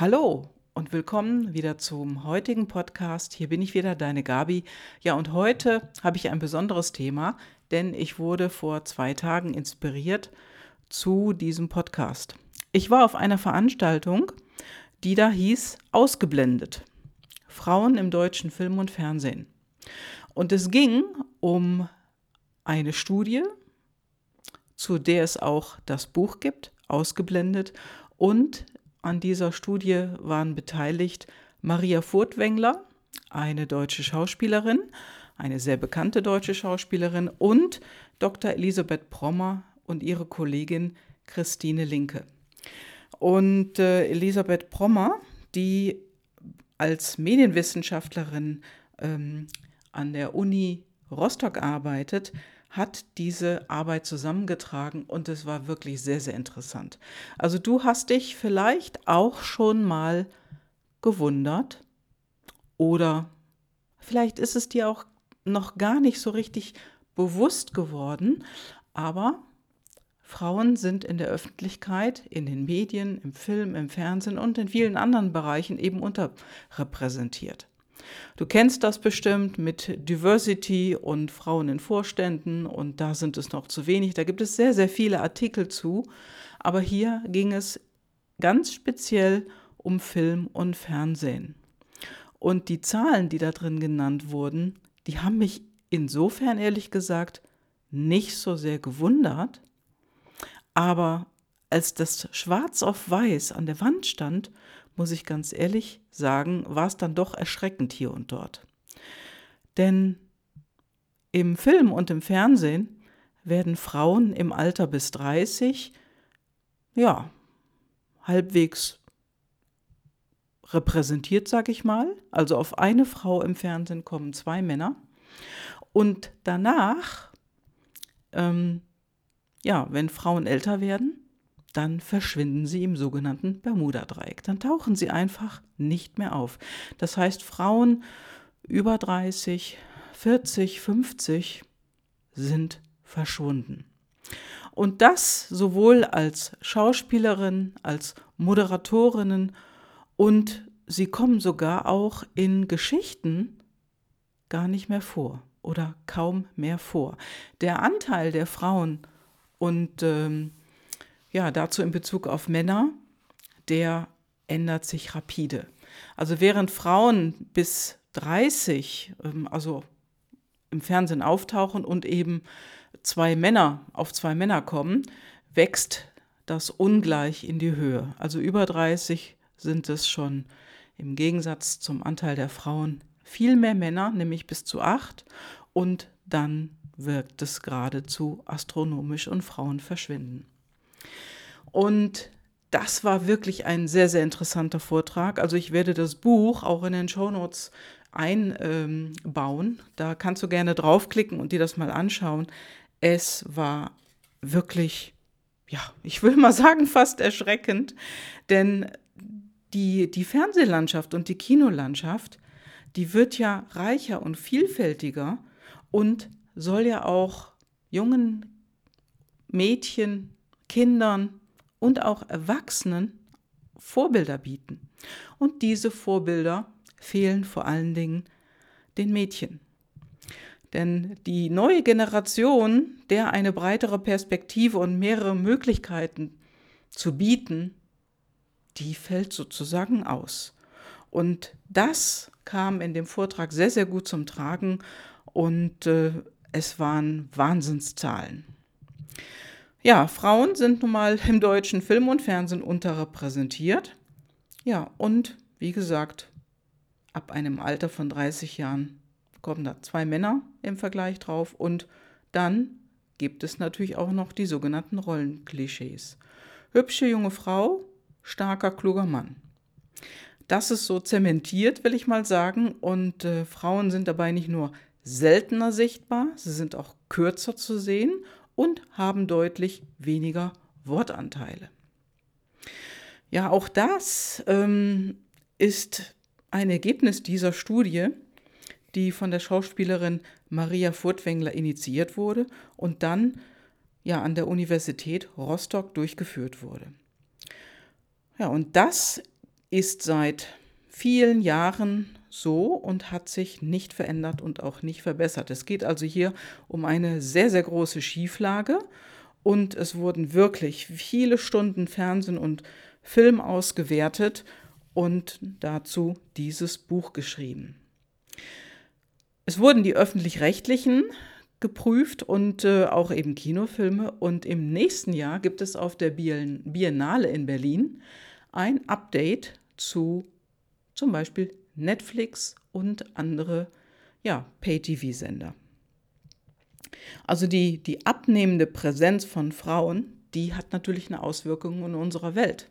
Hallo und willkommen wieder zum heutigen Podcast. Hier bin ich wieder, deine Gabi. Ja, und heute habe ich ein besonderes Thema, denn ich wurde vor zwei Tagen inspiriert zu diesem Podcast. Ich war auf einer Veranstaltung, die da hieß Ausgeblendet. Frauen im deutschen Film und Fernsehen. Und es ging um eine Studie, zu der es auch das Buch gibt, Ausgeblendet, und an dieser Studie waren beteiligt Maria Furtwängler, eine deutsche Schauspielerin, eine sehr bekannte deutsche Schauspielerin und Dr. Elisabeth Prommer und ihre Kollegin Christine Linke. Und äh, Elisabeth Prommer, die als Medienwissenschaftlerin ähm, an der Uni Rostock arbeitet, hat diese Arbeit zusammengetragen und es war wirklich sehr, sehr interessant. Also du hast dich vielleicht auch schon mal gewundert oder vielleicht ist es dir auch noch gar nicht so richtig bewusst geworden, aber Frauen sind in der Öffentlichkeit, in den Medien, im Film, im Fernsehen und in vielen anderen Bereichen eben unterrepräsentiert. Du kennst das bestimmt mit Diversity und Frauen in Vorständen und da sind es noch zu wenig. Da gibt es sehr, sehr viele Artikel zu. Aber hier ging es ganz speziell um Film und Fernsehen. Und die Zahlen, die da drin genannt wurden, die haben mich insofern ehrlich gesagt nicht so sehr gewundert. Aber als das schwarz auf weiß an der Wand stand, muss ich ganz ehrlich sagen, war es dann doch erschreckend hier und dort. Denn im Film und im Fernsehen werden Frauen im Alter bis 30, ja, halbwegs repräsentiert, sag ich mal. Also auf eine Frau im Fernsehen kommen zwei Männer. Und danach, ähm, ja, wenn Frauen älter werden, dann verschwinden sie im sogenannten Bermuda-Dreieck. Dann tauchen sie einfach nicht mehr auf. Das heißt, Frauen über 30, 40, 50 sind verschwunden. Und das sowohl als Schauspielerin, als Moderatorinnen und sie kommen sogar auch in Geschichten gar nicht mehr vor oder kaum mehr vor. Der Anteil der Frauen und ähm, ja, dazu in Bezug auf Männer, der ändert sich rapide. Also während Frauen bis 30, ähm, also im Fernsehen auftauchen und eben zwei Männer auf zwei Männer kommen, wächst das ungleich in die Höhe. Also über 30 sind es schon im Gegensatz zum Anteil der Frauen viel mehr Männer, nämlich bis zu acht. Und dann wirkt es geradezu astronomisch und Frauen verschwinden. Und das war wirklich ein sehr, sehr interessanter Vortrag. Also ich werde das Buch auch in den Shownotes einbauen. da kannst du gerne draufklicken und dir das mal anschauen. Es war wirklich, ja, ich will mal sagen, fast erschreckend, denn die, die Fernsehlandschaft und die Kinolandschaft, die wird ja reicher und vielfältiger und soll ja auch jungen Mädchen, Kindern und auch Erwachsenen Vorbilder bieten. Und diese Vorbilder fehlen vor allen Dingen den Mädchen. Denn die neue Generation, der eine breitere Perspektive und mehrere Möglichkeiten zu bieten, die fällt sozusagen aus. Und das kam in dem Vortrag sehr, sehr gut zum Tragen und äh, es waren Wahnsinnszahlen. Ja, Frauen sind nun mal im deutschen Film und Fernsehen unterrepräsentiert. Ja, und wie gesagt, ab einem Alter von 30 Jahren kommen da zwei Männer im Vergleich drauf und dann gibt es natürlich auch noch die sogenannten Rollenklischees. Hübsche junge Frau, starker, kluger Mann. Das ist so zementiert, will ich mal sagen. Und äh, Frauen sind dabei nicht nur seltener sichtbar, sie sind auch kürzer zu sehen und haben deutlich weniger Wortanteile. Ja, auch das ähm, ist ein Ergebnis dieser Studie, die von der Schauspielerin Maria Furtwängler initiiert wurde und dann ja an der Universität Rostock durchgeführt wurde. Ja, und das ist seit vielen Jahren so und hat sich nicht verändert und auch nicht verbessert. Es geht also hier um eine sehr, sehr große Schieflage und es wurden wirklich viele Stunden Fernsehen und Film ausgewertet und dazu dieses Buch geschrieben. Es wurden die öffentlich-rechtlichen geprüft und äh, auch eben Kinofilme. Und im nächsten Jahr gibt es auf der Biennale in Berlin ein Update zu zum Beispiel Netflix und andere ja, Pay-TV-Sender. Also die, die abnehmende Präsenz von Frauen, die hat natürlich eine Auswirkung in unserer Welt.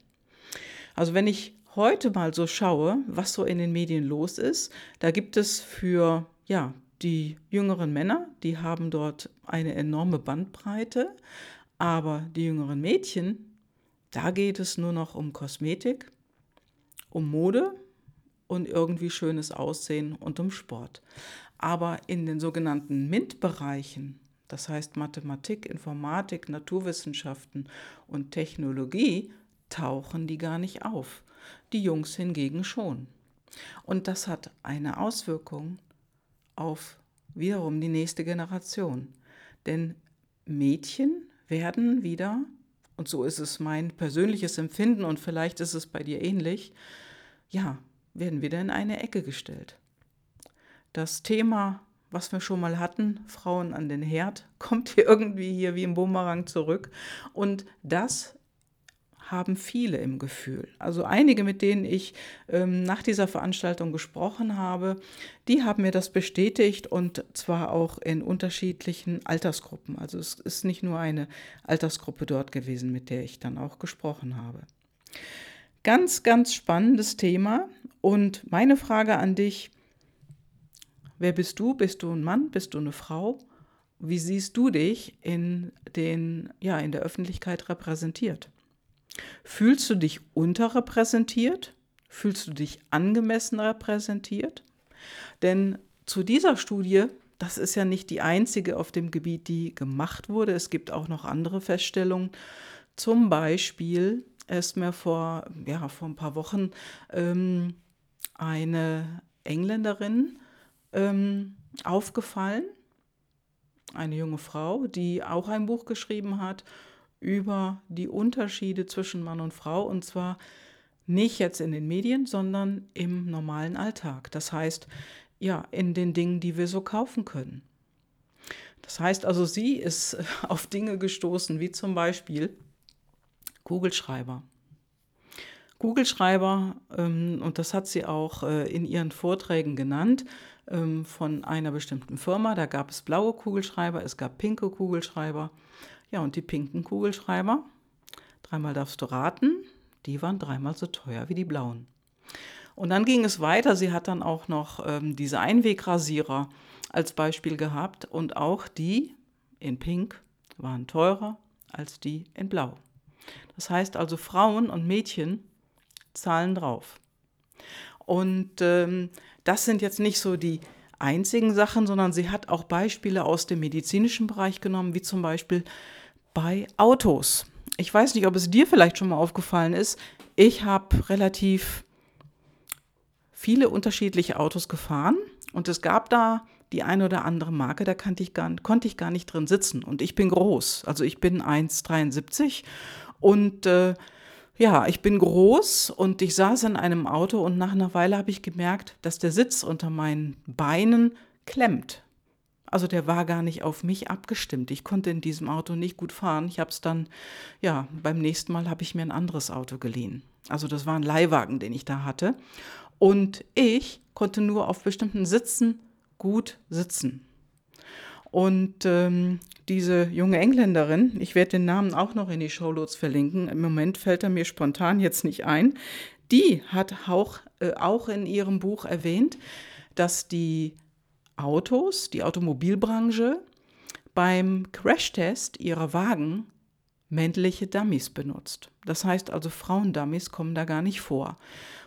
Also wenn ich heute mal so schaue, was so in den Medien los ist, da gibt es für ja, die jüngeren Männer, die haben dort eine enorme Bandbreite, aber die jüngeren Mädchen, da geht es nur noch um Kosmetik, um Mode und irgendwie schönes Aussehen und um Sport. Aber in den sogenannten MINT-Bereichen, das heißt Mathematik, Informatik, Naturwissenschaften und Technologie, tauchen die gar nicht auf. Die Jungs hingegen schon. Und das hat eine Auswirkung auf wiederum die nächste Generation. Denn Mädchen werden wieder, und so ist es mein persönliches Empfinden und vielleicht ist es bei dir ähnlich, ja, werden wieder in eine Ecke gestellt. Das Thema, was wir schon mal hatten, Frauen an den Herd, kommt hier irgendwie hier wie im Bumerang zurück. Und das haben viele im Gefühl. Also einige, mit denen ich ähm, nach dieser Veranstaltung gesprochen habe, die haben mir das bestätigt und zwar auch in unterschiedlichen Altersgruppen. Also es ist nicht nur eine Altersgruppe dort gewesen, mit der ich dann auch gesprochen habe. Ganz, ganz spannendes Thema und meine Frage an dich, wer bist du? Bist du ein Mann? Bist du eine Frau? Wie siehst du dich in, den, ja, in der Öffentlichkeit repräsentiert? Fühlst du dich unterrepräsentiert? Fühlst du dich angemessen repräsentiert? Denn zu dieser Studie, das ist ja nicht die einzige auf dem Gebiet, die gemacht wurde. Es gibt auch noch andere Feststellungen. Zum Beispiel ist mir vor, ja, vor ein paar Wochen ähm, eine Engländerin ähm, aufgefallen, eine junge Frau, die auch ein Buch geschrieben hat über die Unterschiede zwischen Mann und Frau und zwar nicht jetzt in den Medien, sondern im normalen Alltag. Das heißt, ja, in den Dingen, die wir so kaufen können. Das heißt also, sie ist auf Dinge gestoßen, wie zum Beispiel Kugelschreiber. Kugelschreiber, ähm, und das hat sie auch äh, in ihren Vorträgen genannt, ähm, von einer bestimmten Firma. Da gab es blaue Kugelschreiber, es gab pinke Kugelschreiber. Ja, und die pinken Kugelschreiber, dreimal darfst du raten, die waren dreimal so teuer wie die blauen. Und dann ging es weiter. Sie hat dann auch noch ähm, diese Einwegrasierer als Beispiel gehabt und auch die in Pink waren teurer als die in Blau. Das heißt also, Frauen und Mädchen zahlen drauf. Und ähm, das sind jetzt nicht so die einzigen Sachen, sondern sie hat auch Beispiele aus dem medizinischen Bereich genommen, wie zum Beispiel bei Autos. Ich weiß nicht, ob es dir vielleicht schon mal aufgefallen ist. Ich habe relativ viele unterschiedliche Autos gefahren und es gab da die eine oder andere Marke, da ich gar, konnte ich gar nicht drin sitzen. Und ich bin groß. Also ich bin 1,73 und äh, ja, ich bin groß und ich saß in einem Auto und nach einer Weile habe ich gemerkt, dass der Sitz unter meinen Beinen klemmt. Also der war gar nicht auf mich abgestimmt. Ich konnte in diesem Auto nicht gut fahren. Ich habe es dann, ja, beim nächsten Mal habe ich mir ein anderes Auto geliehen. Also das war ein Leihwagen, den ich da hatte. Und ich konnte nur auf bestimmten Sitzen gut sitzen. Und ähm, diese junge Engländerin, ich werde den Namen auch noch in die Showloads verlinken, im Moment fällt er mir spontan jetzt nicht ein, die hat auch, äh, auch in ihrem Buch erwähnt, dass die Autos, die Automobilbranche, beim Crashtest ihrer Wagen männliche Dummies benutzt. Das heißt also, Frauendummies kommen da gar nicht vor.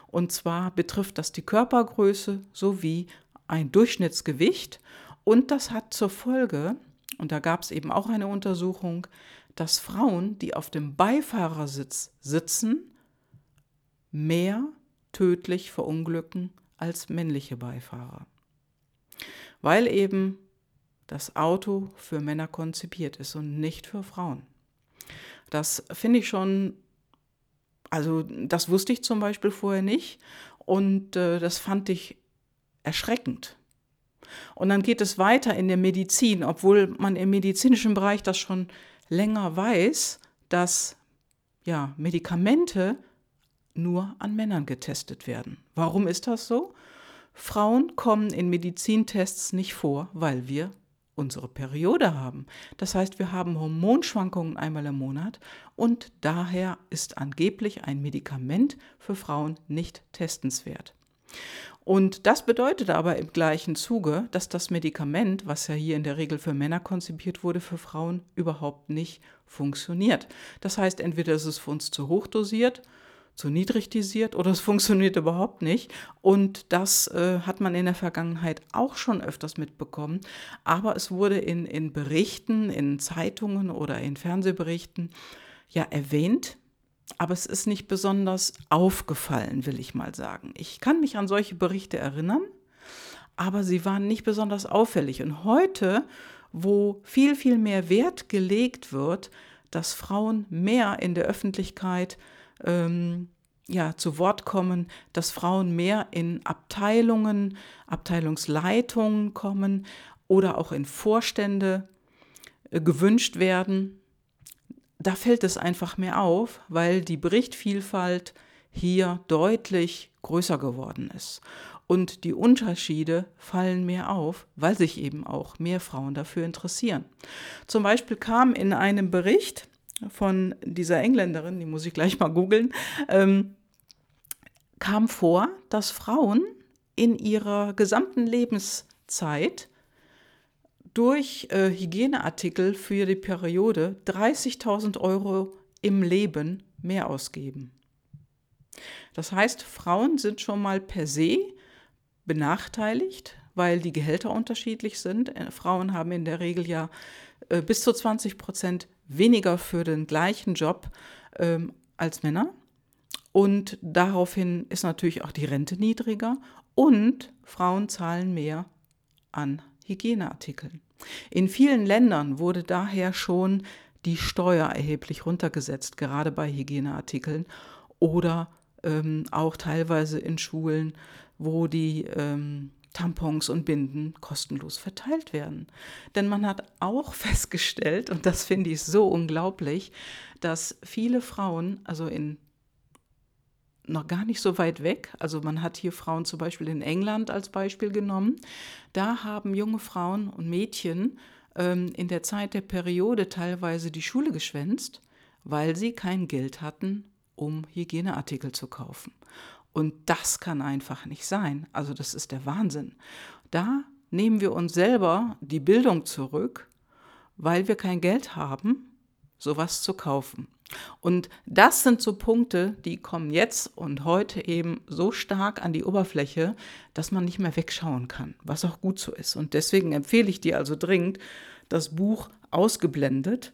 Und zwar betrifft das die Körpergröße sowie ein Durchschnittsgewicht. Und das hat zur Folge, und da gab es eben auch eine Untersuchung, dass Frauen, die auf dem Beifahrersitz sitzen, mehr tödlich verunglücken als männliche Beifahrer. Weil eben das Auto für Männer konzipiert ist und nicht für Frauen. Das finde ich schon, also das wusste ich zum Beispiel vorher nicht und äh, das fand ich erschreckend. Und dann geht es weiter in der Medizin, obwohl man im medizinischen Bereich das schon länger weiß, dass ja, Medikamente nur an Männern getestet werden. Warum ist das so? Frauen kommen in Medizintests nicht vor, weil wir unsere Periode haben. Das heißt, wir haben Hormonschwankungen einmal im Monat und daher ist angeblich ein Medikament für Frauen nicht testenswert. Und das bedeutet aber im gleichen Zuge, dass das Medikament, was ja hier in der Regel für Männer konzipiert wurde, für Frauen überhaupt nicht funktioniert. Das heißt, entweder ist es für uns zu hoch dosiert, zu niedrig dosiert oder es funktioniert überhaupt nicht. Und das äh, hat man in der Vergangenheit auch schon öfters mitbekommen. Aber es wurde in, in Berichten, in Zeitungen oder in Fernsehberichten ja erwähnt, aber es ist nicht besonders aufgefallen, will ich mal sagen. Ich kann mich an solche Berichte erinnern, aber sie waren nicht besonders auffällig. Und heute, wo viel, viel mehr Wert gelegt wird, dass Frauen mehr in der Öffentlichkeit ähm, ja, zu Wort kommen, dass Frauen mehr in Abteilungen, Abteilungsleitungen kommen oder auch in Vorstände äh, gewünscht werden, da fällt es einfach mehr auf, weil die Berichtvielfalt hier deutlich größer geworden ist. Und die Unterschiede fallen mehr auf, weil sich eben auch mehr Frauen dafür interessieren. Zum Beispiel kam in einem Bericht von dieser Engländerin, die muss ich gleich mal googeln, ähm, kam vor, dass Frauen in ihrer gesamten Lebenszeit durch äh, Hygieneartikel für die Periode 30.000 Euro im Leben mehr ausgeben. Das heißt, Frauen sind schon mal per se benachteiligt, weil die Gehälter unterschiedlich sind. Äh, Frauen haben in der Regel ja äh, bis zu 20 Prozent weniger für den gleichen Job ähm, als Männer. Und daraufhin ist natürlich auch die Rente niedriger und Frauen zahlen mehr an Hygieneartikeln. In vielen Ländern wurde daher schon die Steuer erheblich runtergesetzt, gerade bei Hygieneartikeln oder ähm, auch teilweise in Schulen, wo die ähm, Tampons und Binden kostenlos verteilt werden. Denn man hat auch festgestellt, und das finde ich so unglaublich, dass viele Frauen, also in noch gar nicht so weit weg. Also man hat hier Frauen zum Beispiel in England als Beispiel genommen. Da haben junge Frauen und Mädchen ähm, in der Zeit der Periode teilweise die Schule geschwänzt, weil sie kein Geld hatten, um Hygieneartikel zu kaufen. Und das kann einfach nicht sein. Also das ist der Wahnsinn. Da nehmen wir uns selber die Bildung zurück, weil wir kein Geld haben, sowas zu kaufen. Und das sind so Punkte, die kommen jetzt und heute eben so stark an die Oberfläche, dass man nicht mehr wegschauen kann, was auch gut so ist. Und deswegen empfehle ich dir also dringend, das Buch ausgeblendet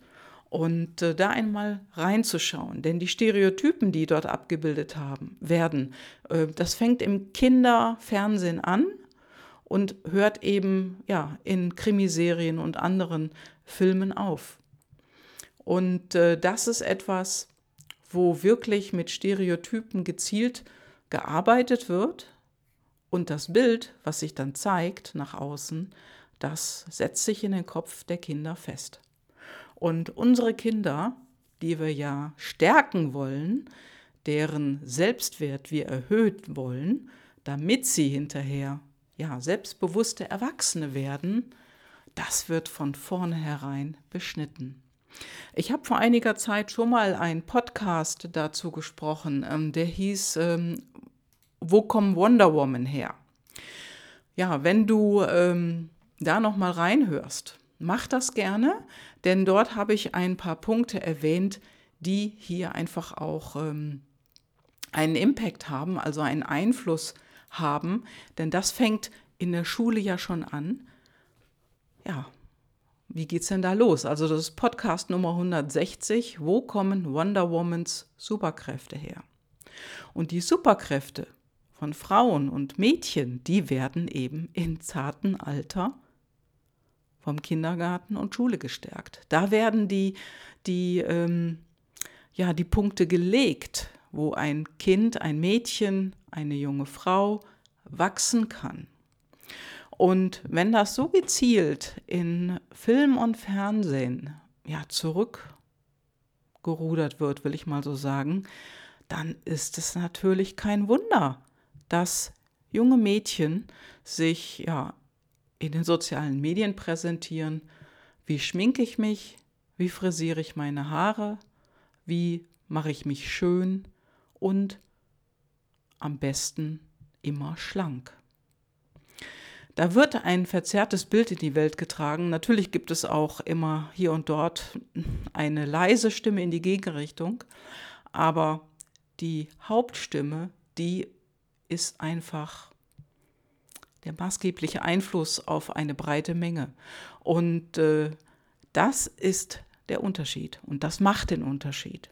und äh, da einmal reinzuschauen. Denn die Stereotypen, die dort abgebildet haben, werden, äh, das fängt im Kinderfernsehen an und hört eben ja in Krimiserien und anderen Filmen auf. Und äh, das ist etwas, wo wirklich mit Stereotypen gezielt gearbeitet wird. Und das Bild, was sich dann zeigt nach außen, das setzt sich in den Kopf der Kinder fest. Und unsere Kinder, die wir ja stärken wollen, deren Selbstwert wir erhöht wollen, damit sie hinterher ja selbstbewusste Erwachsene werden, das wird von vornherein beschnitten. Ich habe vor einiger Zeit schon mal einen Podcast dazu gesprochen, ähm, der hieß ähm, Wo kommen Wonder Woman her? Ja, wenn du ähm, da noch mal reinhörst, mach das gerne, denn dort habe ich ein paar Punkte erwähnt, die hier einfach auch ähm, einen Impact haben, also einen Einfluss haben, denn das fängt in der Schule ja schon an. Ja, wie geht's denn da los? Also das ist Podcast Nummer 160. Wo kommen Wonder Womans Superkräfte her? Und die Superkräfte, von Frauen und Mädchen, die werden eben in zartem Alter vom Kindergarten und Schule gestärkt. Da werden die, die, ähm, ja, die Punkte gelegt, wo ein Kind, ein Mädchen, eine junge Frau wachsen kann. Und wenn das so gezielt in Film und Fernsehen ja, zurückgerudert wird, will ich mal so sagen, dann ist es natürlich kein Wunder, dass junge Mädchen sich ja in den sozialen Medien präsentieren. Wie schminke ich mich? Wie frisiere ich meine Haare? Wie mache ich mich schön? Und am besten immer schlank. Da wird ein verzerrtes Bild in die Welt getragen. Natürlich gibt es auch immer hier und dort eine leise Stimme in die Gegenrichtung, aber die Hauptstimme, die ist einfach der maßgebliche Einfluss auf eine breite Menge. Und äh, das ist der Unterschied und das macht den Unterschied.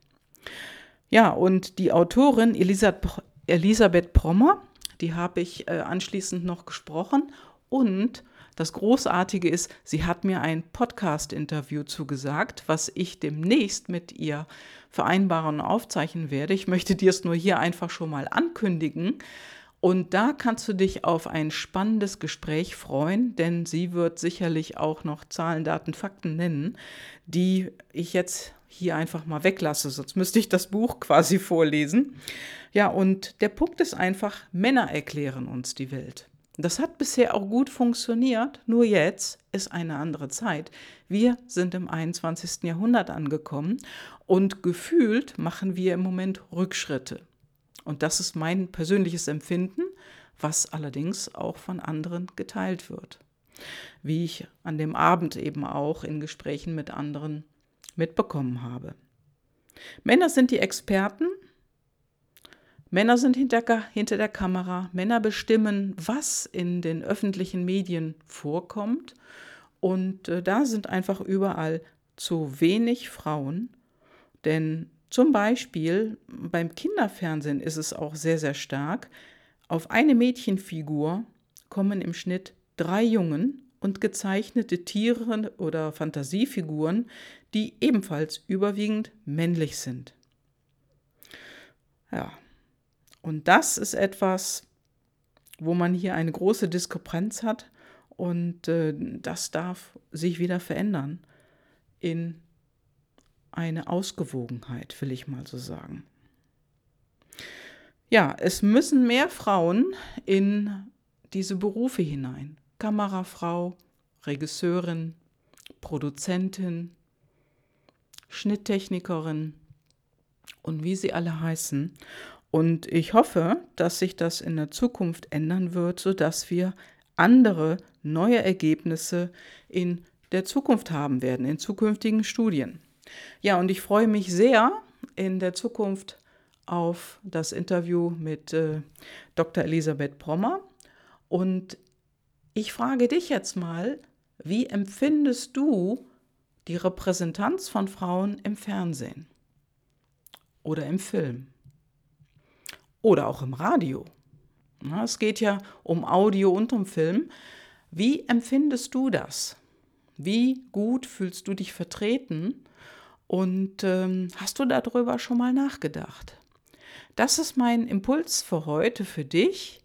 Ja, und die Autorin Elisabeth Prommer, die habe ich äh, anschließend noch gesprochen und das Großartige ist, sie hat mir ein Podcast-Interview zugesagt, was ich demnächst mit ihr vereinbaren und aufzeichnen werde. Ich möchte dir es nur hier einfach schon mal ankündigen. Und da kannst du dich auf ein spannendes Gespräch freuen, denn sie wird sicherlich auch noch Zahlen, Daten, Fakten nennen, die ich jetzt hier einfach mal weglasse, sonst müsste ich das Buch quasi vorlesen. Ja, und der Punkt ist einfach, Männer erklären uns die Welt. Das hat bisher auch gut funktioniert, nur jetzt ist eine andere Zeit. Wir sind im 21. Jahrhundert angekommen und gefühlt machen wir im Moment Rückschritte. Und das ist mein persönliches Empfinden, was allerdings auch von anderen geteilt wird. Wie ich an dem Abend eben auch in Gesprächen mit anderen mitbekommen habe. Männer sind die Experten. Männer sind hinter, hinter der Kamera. Männer bestimmen, was in den öffentlichen Medien vorkommt. Und äh, da sind einfach überall zu wenig Frauen. Denn zum Beispiel beim Kinderfernsehen ist es auch sehr, sehr stark. Auf eine Mädchenfigur kommen im Schnitt drei Jungen und gezeichnete Tiere oder Fantasiefiguren, die ebenfalls überwiegend männlich sind. Ja, und das ist etwas, wo man hier eine große Diskrepanz hat und äh, das darf sich wieder verändern in eine Ausgewogenheit, will ich mal so sagen. Ja, es müssen mehr Frauen in diese Berufe hinein. Kamerafrau, Regisseurin, Produzentin, Schnitttechnikerin und wie sie alle heißen. Und ich hoffe, dass sich das in der Zukunft ändern wird, sodass wir andere neue Ergebnisse in der Zukunft haben werden, in zukünftigen Studien. Ja, und ich freue mich sehr in der Zukunft auf das Interview mit äh, Dr. Elisabeth Brommer. Und ich frage dich jetzt mal, wie empfindest du die Repräsentanz von Frauen im Fernsehen oder im Film oder auch im Radio? Na, es geht ja um Audio und um Film. Wie empfindest du das? Wie gut fühlst du dich vertreten und ähm, hast du darüber schon mal nachgedacht? Das ist mein Impuls für heute für dich.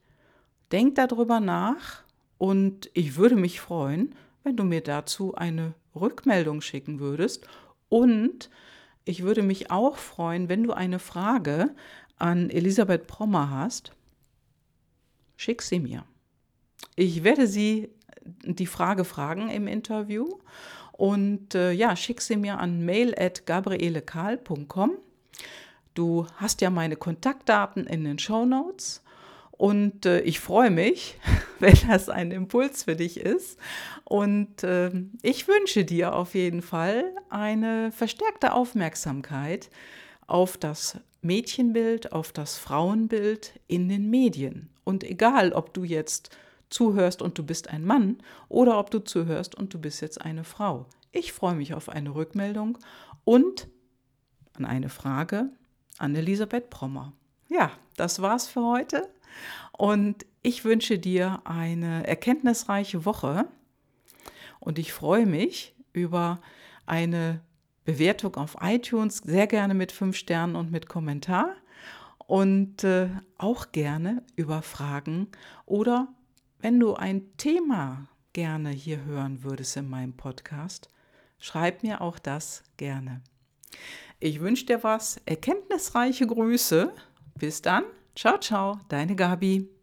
Denk darüber nach und ich würde mich freuen, wenn du mir dazu eine Rückmeldung schicken würdest. Und ich würde mich auch freuen, wenn du eine Frage an Elisabeth Prommer hast. Schick sie mir. Ich werde sie die Frage fragen im Interview und äh, ja, schick sie mir an mail.gabrielekahl.com. Du hast ja meine Kontaktdaten in den Show Notes. Und äh, ich freue mich, wenn das ein Impuls für dich ist. Und äh, ich wünsche dir auf jeden Fall eine verstärkte Aufmerksamkeit auf das Mädchenbild, auf das Frauenbild in den Medien. Und egal, ob du jetzt zuhörst und du bist ein Mann oder ob du zuhörst und du bist jetzt eine Frau. Ich freue mich auf eine Rückmeldung und an eine Frage an Elisabeth Prommer. Ja, das war's für heute. Und ich wünsche dir eine erkenntnisreiche Woche und ich freue mich über eine Bewertung auf iTunes, sehr gerne mit fünf Sternen und mit Kommentar und äh, auch gerne über Fragen oder wenn du ein Thema gerne hier hören würdest in meinem Podcast, schreib mir auch das gerne. Ich wünsche dir was, erkenntnisreiche Grüße. Bis dann. Ciao, ciao, deine Gabi.